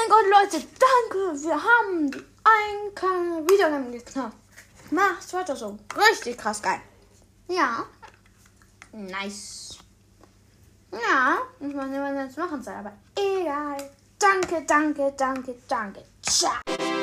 mein Gott, Leute, danke. Wir haben ein 1K Wiedergaben geknackt. Macht's weiter so. Richtig krass geil. Ja. Nice. Ja, ich weiß nicht, was jetzt machen soll, aber egal. Danke, danke, danke, danke. Ciao.